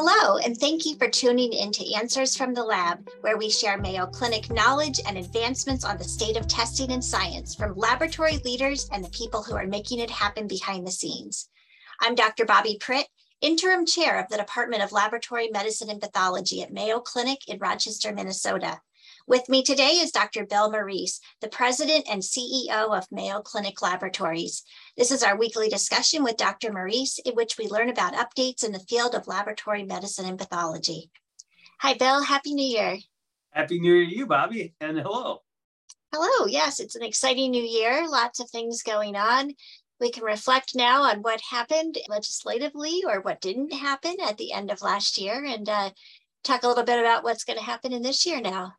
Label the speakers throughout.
Speaker 1: Hello, and thank you for tuning in to Answers from the Lab, where we share Mayo Clinic knowledge and advancements on the state of testing and science from laboratory leaders and the people who are making it happen behind the scenes. I'm Dr. Bobbi Pritt, interim chair of the Department of Laboratory Medicine and Pathology at Mayo Clinic in Rochester, Minnesota. With me today is Dr. Bill Morice, the president and CEO of Mayo Clinic Laboratories. This is our weekly discussion with Dr. Morice, in which we learn about updates in the field of laboratory medicine and pathology. Hi, Bill. Happy New Year.
Speaker 2: Happy New Year to you, Bobbi, and hello.
Speaker 1: Hello. Yes, it's an exciting new year. Lots of things going on. We can reflect now on what happened legislatively or what didn't happen at the end of last year and uh, talk a little bit about what's going to happen in this year now.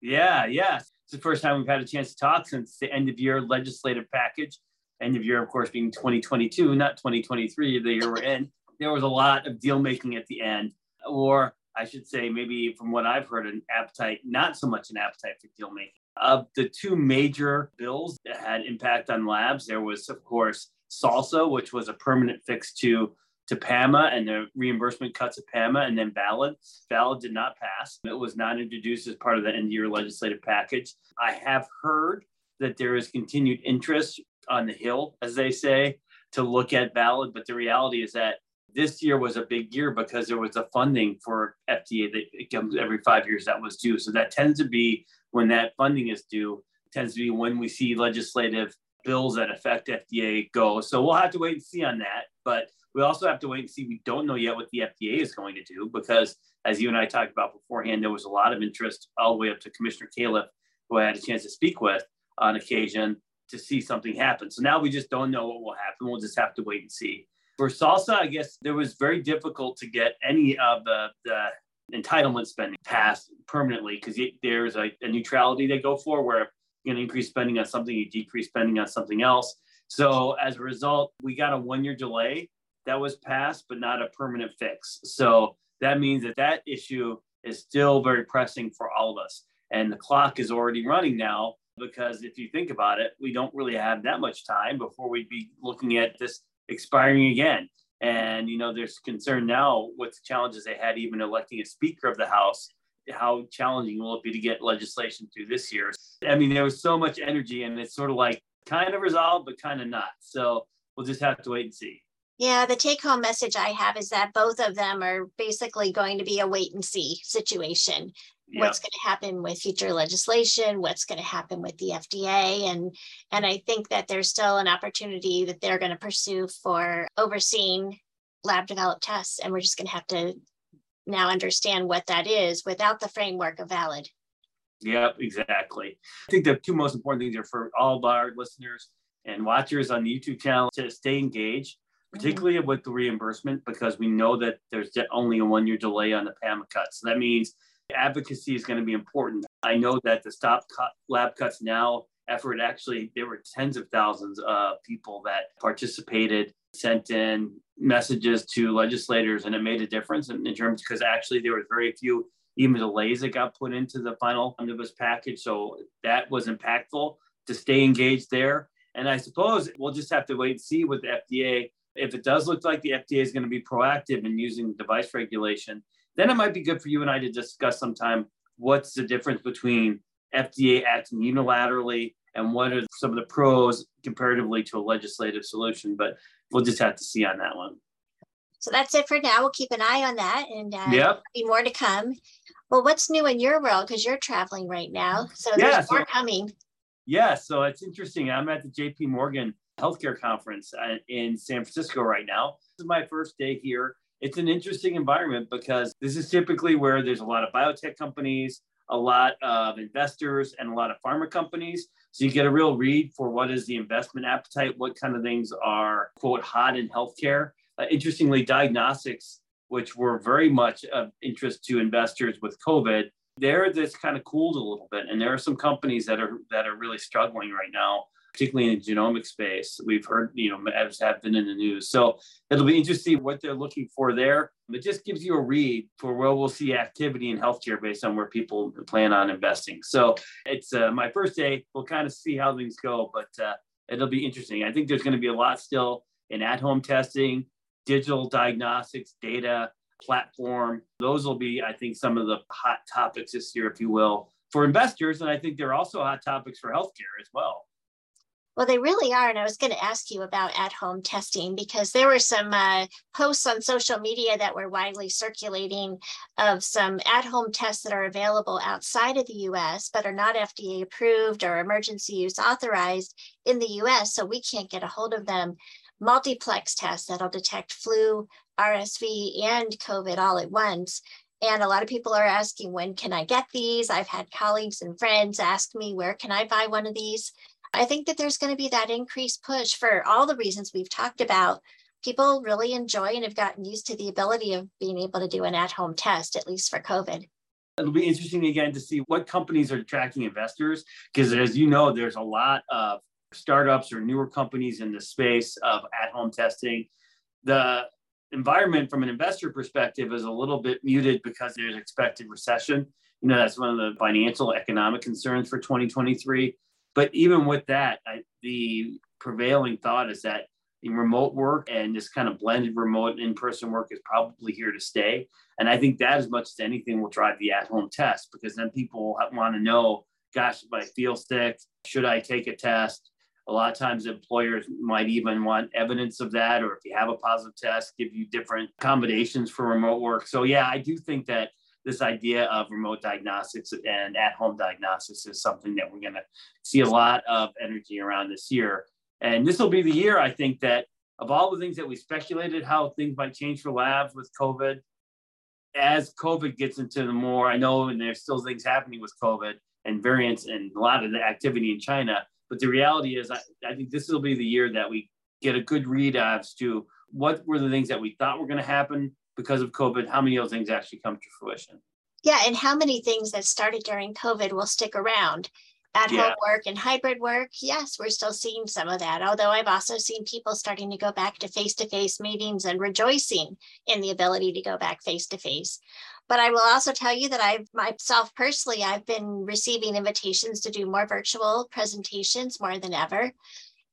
Speaker 2: Yeah, yeah. It's the first time we've had a chance to talk since the end of year legislative package. End of year, of course, being 2022, not 2023, the year we're in. There was a lot of deal making at the end, or I should say, maybe from what I've heard, an appetite, not so much an appetite for deal making. Of the two major bills that had impact on labs, there was, of course, SALSA, which was a permanent fix to to PAMA and the reimbursement cuts of PAMA and then VALID. VALID did not pass. It was not introduced as part of the end year legislative package. I have heard that there is continued interest on the Hill, as they say, to look at VALID, but the reality is that this year was a big year because there was a funding for FDA that comes every five years that was due. So that tends to be when that funding is due, tends to be when we see legislative bills that affect FDA go. So we'll have to wait and see on that. But we also have to wait and see. We don't know yet what the FDA is going to do because, as you and I talked about beforehand, there was a lot of interest all the way up to Commissioner Califf, who I had a chance to speak with on occasion to see something happen. So now we just don't know what will happen. We'll just have to wait and see. For salsa, I guess there was very difficult to get any of the, the entitlement spending passed permanently because there's a, a, neutrality they go for where going to increase spending on something, you decrease spending on something else. So as a result, we got a one year delay that was passed, but not a permanent fix. So that means that that issue is still very pressing for all of us. And the clock is already running now because if you think about it, we don't really have that much time before we'd be looking at this expiring again. And, you know, there's concern now with the challenges they had even electing a speaker of the House. How challenging will it be to get legislation through this year? I mean, there was so much energy and it's sort of like kind of resolved, but kind of not. So we'll just have to wait and see.
Speaker 1: Yeah, the take home message I have is that both of them are basically going to be a wait and see situation. Yeah. What's going to happen with future legislation? What's going to happen with the FDA? And and I think that there's still an opportunity that they're going to pursue for overseeing lab developed tests, and we're just going to have to now understand what that is without the framework of valid.
Speaker 2: Yep, exactly. I think the two most important things are for all of our listeners and watchers on the YouTube channel to stay engaged particularly mm-hmm. with the reimbursement, because we know that there's only a one year delay on the PAMA cuts. So that means advocacy is going to be important. I know that the Stop cut, Lab Cuts Now effort actually, there were tens of thousands of people that participated, sent in messages to legislators, and it made a difference in, in terms because actually there was very few even delays that got put into the final omnibus package. So that was impactful to stay engaged there. And I suppose we'll just have to wait and see with the FDA if it does look like the FDA is going to be proactive in using device regulation, then it might be good for you and I to discuss sometime what's the difference between FDA acting unilaterally and what are some of the pros comparatively to a legislative solution. But we'll just have to see on that one.
Speaker 1: So that's it for now. We'll keep an eye on that and uh, yep. be more to come. Well, what's new in your world? Because you're traveling right now. So there's yeah, more coming.
Speaker 2: Yeah, so it's interesting. I'm at the JP Morgan healthcare conference in San Francisco right now. This is my first day here. It's an interesting environment because this is typically where there's a lot of biotech companies, a lot of investors, and a lot of pharma companies. So you get a real read for what is the investment appetite, what kind of things are, quote, hot in healthcare. Uh, interestingly, diagnostics, which were very much of interest to investors with COVID, there that's kind of cooled a little bit. And there are some companies that are that are really struggling right now particularly in the genomic space. We've heard, you know, have been in the news. So it'll be interesting what they're looking for there. It just gives you a read for where we'll see activity in healthcare based on where people plan on investing. So it's uh, my first day. We'll kind of see how things go, but uh, it'll be interesting. I think there's going to be a lot still in at home testing, digital diagnostics, data. platform. Those will be, I think, some of the hot topics this year, if you will, for investors. And I think they're also hot topics for healthcare as well.
Speaker 1: Well, they really are. And I was going to ask you about at home testing because there were some uh, posts on social media that were widely circulating of some at home tests that are available outside of the US, but are not FDA approved or emergency use authorized in the US. So we can't get a hold of them. Multiplex tests that'll detect flu, RSV, and COVID all at once. And a lot of people are asking, when can I get these? I've had colleagues and friends ask me, where can I buy one of these? I think that there's going to be that increased push for all the reasons we've talked about. People really enjoy and have gotten used to the ability of being able to do an at home test, at least for COVID.
Speaker 2: It'll be interesting again to see what companies are attracting investors because, as you know, there's a lot of startups or newer companies in the space of at home testing. The environment from an investor perspective is a little bit muted because there's expected recession. You know, that's one of the financial economic concerns for 2023. But even with that, I, the prevailing thought is that remote work and this kind of blended remote in-person work is probably here to stay. And I think that as much as anything will drive the at-home test because then people want to know, gosh, if I feel sick, should I take a test? A lot of times employers might even want evidence of that, or if you have a positive test, give you different accommodations for remote work. So yeah, I do think that this idea of remote diagnostics and at-home diagnostics is something that we're going to see a lot of energy around this year. And this will be the year, I think, that of all the things that we speculated how things might change for labs with COVID, as COVID gets into the more, I know, and there's still things happening with COVID and variants and a lot of the activity in China. But the reality is, I, I think this will be the year that we get a good read as to what were the things that we thought were going to happen because of COVID, how many of those things actually come to fruition?
Speaker 1: Yeah, and how many things that started during COVID will stick around? At home yeah. work and hybrid work, yes, we're still seeing some of that. Although I've also seen people starting to go back to face to face meetings and rejoicing in the ability to go back face to face. But I will also tell you that I've myself personally, I've been receiving invitations to do more virtual presentations more than ever.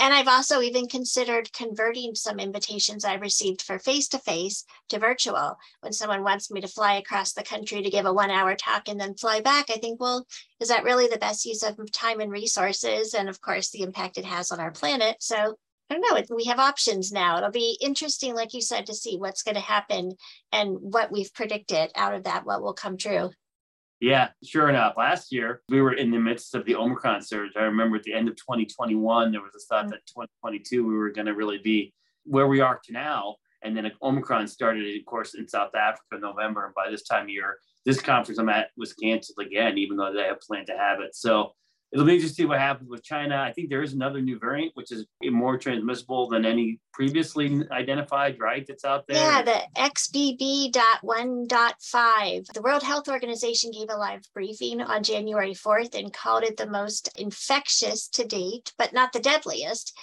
Speaker 1: And I've also even considered converting some invitations I received for face to face to virtual. When someone wants me to fly across the country to give a one hour talk and then fly back, I think, well, is that really the best use of time and resources? And of course, the impact it has on our planet. So I don't know, we have options now. It'll be interesting, like you said, to see what's going to happen and what we've predicted out of that, what will come true.
Speaker 2: Yeah, sure enough. Last year, we were in the midst of the Omicron surge. I remember at the end of 2021, there was a thought mm-hmm. that 2022 we were going to really be where we are to now. And then Omicron started, of course, in South Africa in November. And by this time of year, this conference I'm at was canceled again, even though they had planned to have it. So it'll be interesting to see what happens with China. I think there is another new variant, which is more transmissible than any previously identified, right? That's out there.
Speaker 1: Yeah, the XBB.1.5. The World Health Organization gave a live briefing on January 4th and called it the most infectious to date, but not the deadliest.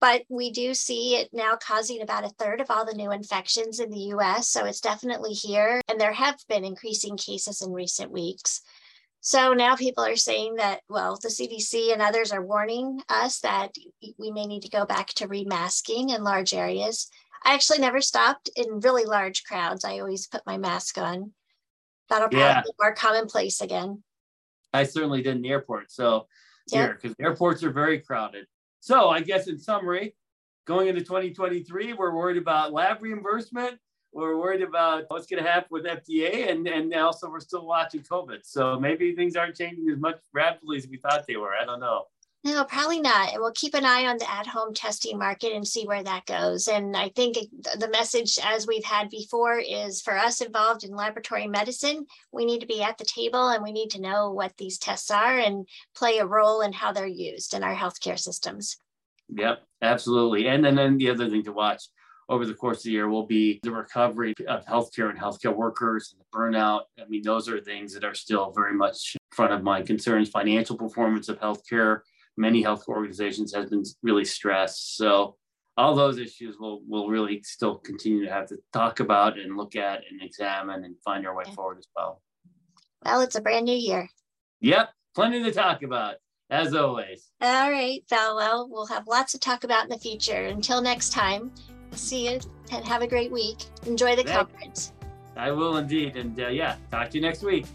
Speaker 1: But we do see it now causing about a third of all the new infections in the US. So it's definitely here. And there have been increasing cases in recent weeks. So now people are saying that, well, the CDC and others are warning us that we may need to go back to remasking in large areas. I actually never stopped in really large crowds. I always put my mask on. That'll probably yeah. be more commonplace again.
Speaker 2: I certainly did in the airport. So yep. here, because airports are very crowded. So I guess in summary, going into 2023, we're worried about lab reimbursement we're worried about what's going to happen with FDA, and and also we're still watching COVID. So maybe things aren't changing as much rapidly as we thought they were. I don't know.
Speaker 1: No, probably not. And we'll keep an eye on the at home testing market and see where that goes. And I think the message, as we've had before, is for us involved in laboratory medicine, we need to be at the table and we need to know what these tests are and play a role in how they're used in our healthcare systems.
Speaker 2: Yep, absolutely. And then, then the other thing to watch over the course of the year will be the recovery of healthcare and healthcare workers and the burnout. I mean, those are things that are still very much in front of my concerns. Financial performance of healthcare, many health organizations has been really stressed. So all those issues will will really still continue to have to talk about and look at and examine and find our way forward as well.
Speaker 1: Well, it's a brand new year.
Speaker 2: Yep, plenty to talk about as always.
Speaker 1: All right, Well, We'll have lots to talk about in the future. Until next time, see you and have a great week. Enjoy the conference.
Speaker 2: I will indeed. And uh, yeah, talk to you next week.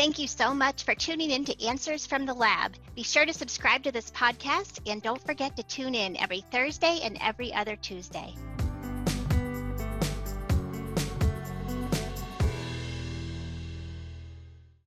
Speaker 1: Thank you so much for tuning in to Answers from the Lab. Be sure to subscribe to this podcast and don't forget to tune in every Thursday and every other Tuesday.